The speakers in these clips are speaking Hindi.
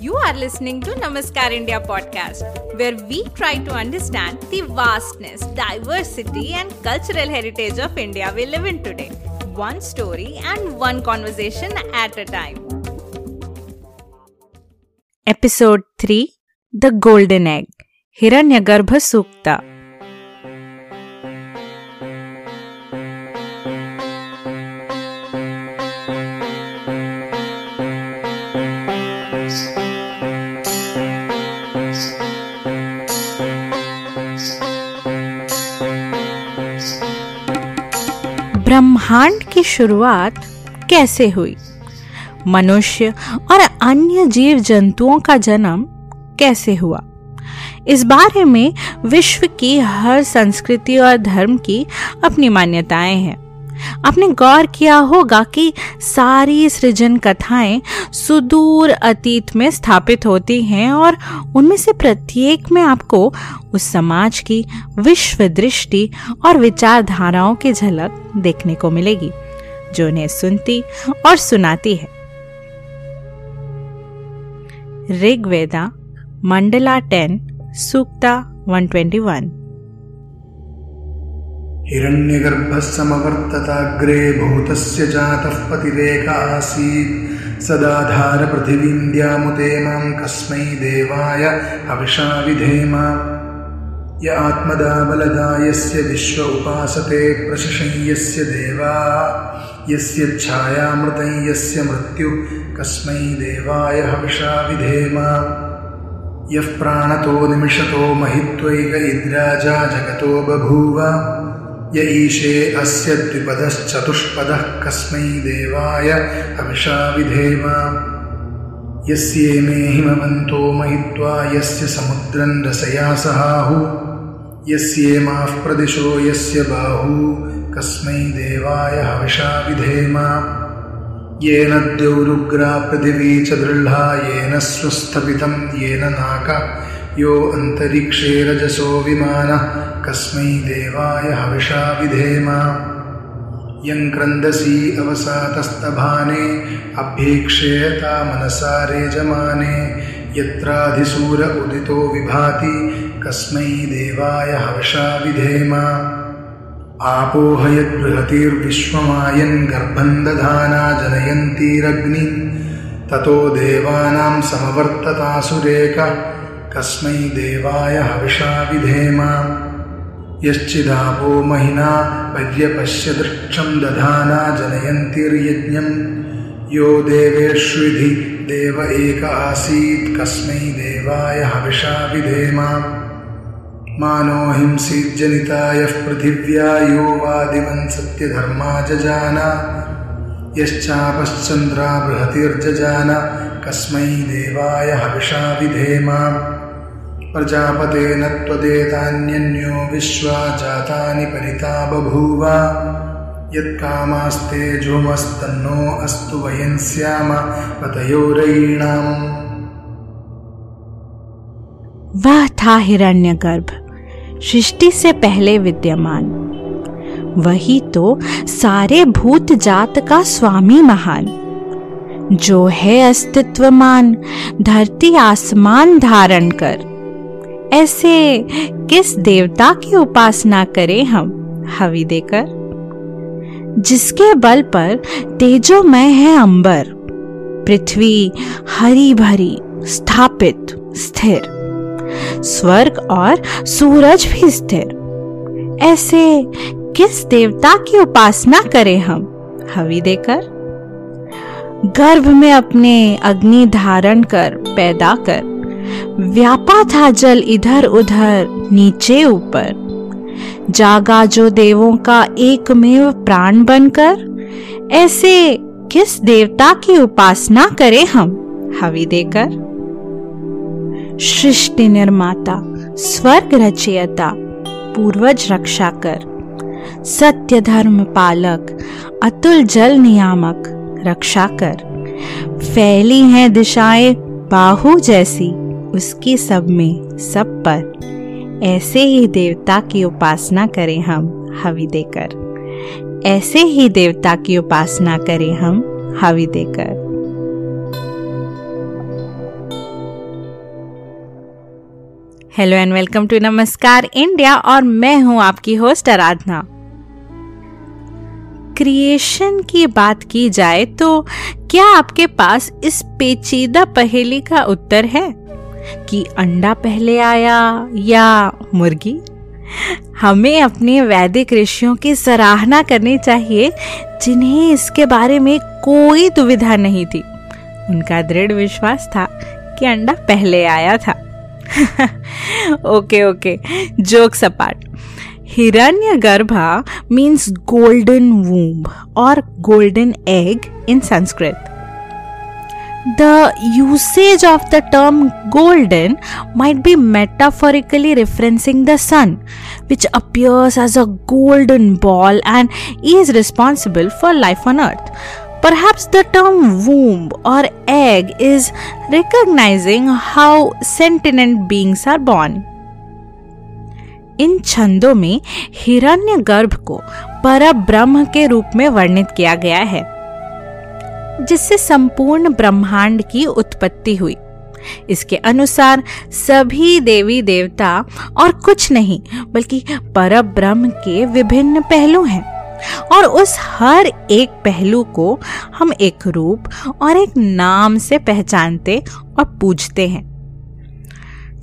You are listening to Namaskar India podcast, where we try to understand the vastness, diversity, and cultural heritage of India we live in today. One story and one conversation at a time. Episode 3 The Golden Egg Hiranyagarbha Sukta ब्रह्मांड की शुरुआत कैसे हुई? मनुष्य और अन्य जीव जंतुओं का जन्म कैसे हुआ? इस बारे में विश्व की हर संस्कृति और धर्म की अपनी मान्यताएँ हैं। आपने गौर किया होगा कि सारी सृजन कथाएँ सुदूर अतीत में स्थापित होती हैं और उनमें से प्रत्येक में आपको उस समाज की विश्व दृष्टि और विचारधाराओं की झलक देखने को मिलेगी, जो उन्हें सुनती और सुनाती है। ऋग्वेदा, मंडला टेन, सूक्ता 121 हिरण्यगर्भः समवर्तताग्रे भूतस्य जातः पतिरेक आसीत्। सदाधारपृथिवीन्द्यामुते माँ कस्मै देवाय हविषा विधेम। य आत्मदा बलदा यस्य विश्व उपासते प्रशशय्यस्य देवा। यस्य छायामृतं यस्य मृत्यु कस्मै देवाय हविषा विधेम। यः प्राणतो निमिषतो महित्वैक इद्राजा जगतो बभूव। य ईशे अस्य द्विपदश्चतुष्पदः कस्मै देवाय विधेम। यस्येमे हिमवन्तो महित्वा यस्य समुद्रं रसया सहाहु। यस्येमाः प्रदिशो यस्य बाहू। कस्मै देवाय हविषा विधेम। येन द्यौरुग्रा पृथिवी च दृह्ला येन स्वस्थपितं येन नाक यो अन्तरिक्षे रजसो विमानः कस्मै देवाय हविषा विधेम। यं क्रन्दसी अवसातस्तभाने अभ्येक्षेयता मनसा रेजमाने यत्राधिसूर उदितो विभाति, कस्मै देवाय हविषा विधेम। आपोहयद्बृहतिर्विश्वमायन् गर्भं दधाना जनयन्तीरग्नि। ततो देवानां समवर्ततासुरेक कस्मै देवाय हविषा विधेम। यश्चिदापो महिना पर्यपश्य दृक्षं दधाना जनयन्तिर्यज्ञं यो देवेष्विधि देव एक आसीत्। कस्मै देवाय हविषा विधेम। मानो हिंसीज्जनिता यः पृथिव्या यो वादिवन् सत्यधर्मा जजान। यश्चापश्चन्द्रा बृहतिर्जजान कस्मै देवाय हविषा विधेम प्रजापतेन त्वदेतान्यन्यो विश्वा जातानि परिता बभूव। यत्कामास्तेजोमस्तन्नो अस्तु वयं स्याम पतयोरयीणाम् वह था हिरण्यगर्भ, सृष्टि से पहले विद्यमान। वही तो सारे भूत जात का स्वामी महान। जो है अस्तित्वमान, धरती आसमान धारण कर। ऐसे किस देवता की उपासना करें हम, हवि देकर? जिसके बल पर तेजोमय है अंबर। पृथ्वी हरी भरी, स्थापित, स्थिर। स्वर्ग और सूरज भी स्थिर। ऐसे किस देवता की उपासना करें हम? हवि देकर। गर्भ में अपने अग्नि धारण कर, पैदा कर। व्यापा था जल इधर उधर, नीचे ऊपर। जागा जो देवों का एकमेव प्राण बनकर, ऐसे किस देवता की उपासना करें हम? हवि देकर। सृष्टि निर्माता, स्वर्ग रचयता, पूर्वज रक्षा कर। सत्य धर्म पालक, अतुल जल नियामक, रक्षा कर। फैली हैं दिशाएँ बाहु जैसी, उसकी सब में सब पर। ऐसे ही देवता की उपासना करें हम, हवि देकर। ऐसे ही देवता की उपासना करें हम, हवि देकर। Hello and welcome to Namaskar India, और मैं हूँ आपकी होस्ट आराधना। क्रिएशन की बात की जाए तो क्या आपके पास इस पेचीदा पहेली का उत्तर है? कि अंडा पहले आया या मुर्गी? हमें अपने वैदिक ऋषियों की सराहना करनी चाहिए, जिन्हें इसके बारे में कोई दुविधा नहीं थी। उनका दृढ़ विश्वास था कि अंडा पहले आया था। ओके ओके जोक सपाट Hiranyagarbha means golden womb or golden egg in Sanskrit. The usage of the term golden might be metaphorically referencing the sun, which appears as a golden ball and is responsible for life on earth. Perhaps the term womb or egg is recognizing how sentient beings are born. इन छंदों में हिरण्य गर्भ को पर ब्रह्म के रूप में वर्णित किया गया है, जिससे संपूर्ण ब्रह्मांड की उत्पत्ति हुई। इसके अनुसार सभी देवी देवता और कुछ नहीं, बल्कि पर ब्रह्म के विभिन्न पहलू हैं। और उस हर एक पहलू को हम एक रूप और एक नाम से पहचानते और पूजते हैं।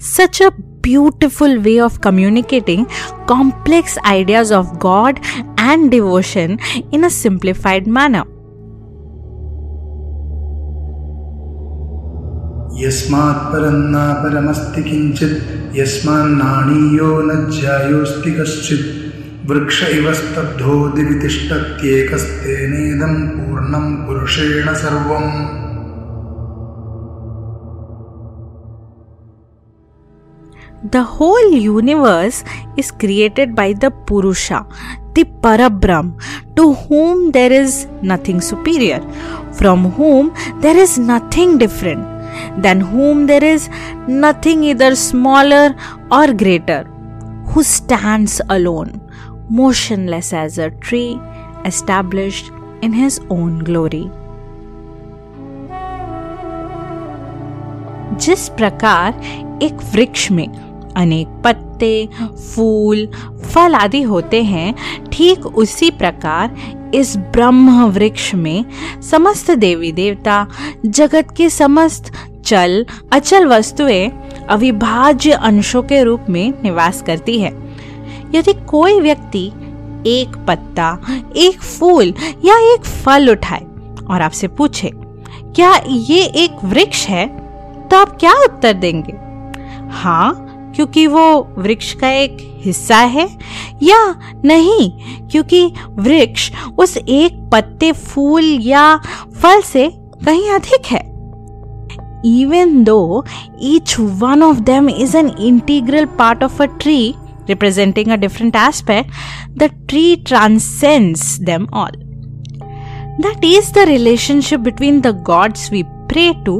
Such a beautiful way of communicating complex ideas of God and devotion in a simplified manner यस्मात् किञ्चित् यस्मान्नाणीयो न ज्यायोऽस्ति कश्चित्। वृक्ष इव स्तब्धो दिवि तिष्ठत्येकस्तेनेदं पूर्णं पुरुषेण सर्वम्। The whole universe is created by the Purusha, the Parabrahm, to whom there is nothing superior, from whom there is nothing different than whom there is nothing either smaller or greater, who stands alone, motionless as a tree, established in his own glory. जिस प्रकार एक वृक्ष में अनेक पत्ते, फूल, फल आदि होते हैं। ठीक उसी प्रकार इस ब्रह्म वृक्ष में समस्त देवी देवता, जगत के समस्त चल, अचल वस्तुएँ अविभाज्य अंशों के रूप में निवास करती है। यदि कोई व्यक्ति एक पत्ता, एक फूल या एक फल उठाए और आपसे पूछे, क्या ये एक वृक्ष है? तो आप क्या उत्तर देंगे? हाँ क्योंकि वो वृक्ष का एक हिस्सा है, या नहीं, क्योंकि वृक्ष उस एक पत्ते, फूल या फल से कहीं अधिक है। Even though each one of them is an integral part of a tree representing a different aspect the tree transcends them all that is the relationship between the gods we pray to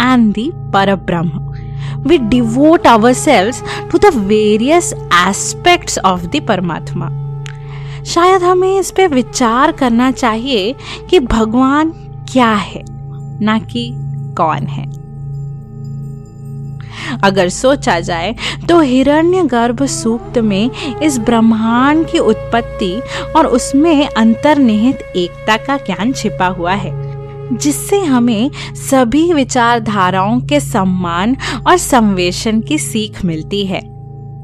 and the Parabrahma We devote ourselves to the various aspects of the Paramatma. शायद हमें इस पे विचार करना चाहिए कि भगवान क्या है, ना कि कौन है अगर सोचा जाए तो हिरण्य गर्भ सूक्त में इस ब्रह्मांड की उत्पत्ति और उसमें अंतर्निहित एकता का ज्ञान छिपा हुआ है जिससे हमें सभी विचारधाराओं के सम्मान और संवेशन की सीख मिलती है।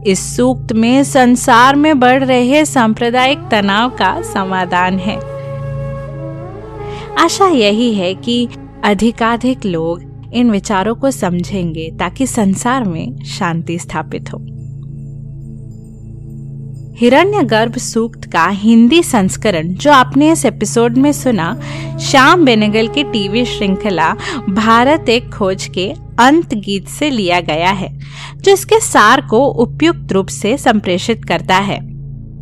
इस सूक्त में संसार में बढ़ रहे सांप्रदायिक तनाव का समाधान है। आशा यही है कि अधिकाधिक लोग इन विचारों को समझेंगे ताकि संसार में शांति स्थापित हो। हिरण्यगर्भ सूक्त का हिंदी संस्करण, जो आपने इस एपिसोड में सुना, श्याम बेनेगल की टीवी श्रृंखला भारत एक खोज के अंत गीत से लिया गया है, जो इसके सार को उपयुक्त रूप से संप्रेषित करता है।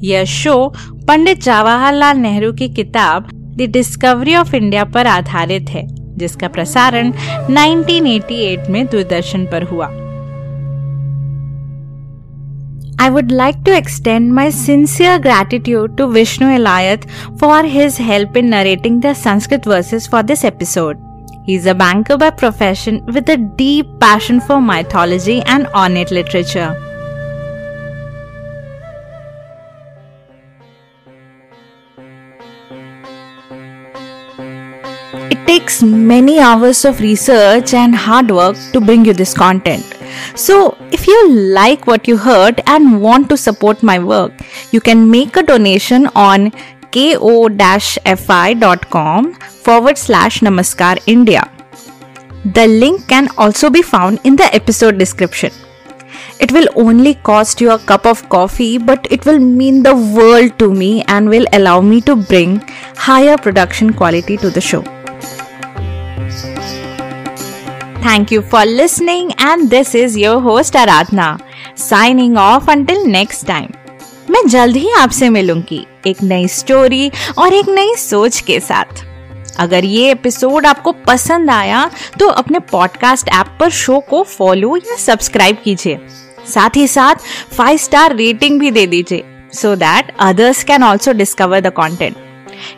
यह शो पंडित जवाहरलाल नेहरू की किताब द डिस्कवरी ऑफ़ इंडिया पर आधारित है, जिसका प्रसारण 1988 में दूरदर्शन पर हुआ। I would like to extend my sincere gratitude to Vishnu Elayat for his help in narrating the Sanskrit verses for this episode. He is a banker by profession with a deep passion for mythology and ornate literature. It takes many hours of research and hard work to bring you this content. So, if you like what you heard and want to support my work, you can make a donation on ko-fi.com forward slash namaskar India. The link can also be found in the episode description. It will only cost you a cup of coffee, but it will mean the world to me and will allow me to bring higher production quality to the show. Thank you for listening, and this is your host Aradhna, signing off until next time. मैं जल्द ही आपसे मिलूँगी एक नई स्टोरी और एक नई सोच के साथ। अगर ये एपिसोड आपको पसंद आया तो अपने पॉडकास्ट ऐप पर शो को फॉलो या सब्सक्राइब कीजिए। साथ ही साथ फाइव स्टार रेटिंग भी दे दीजिए so that others can also discover the content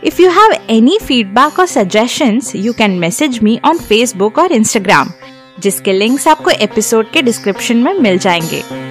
If you have any feedback or suggestions, you can message me on Facebook or Instagram, जिसके लिंक्स आपको एपिसोड के डिस्क्रिप्शन में मिल जाएँगे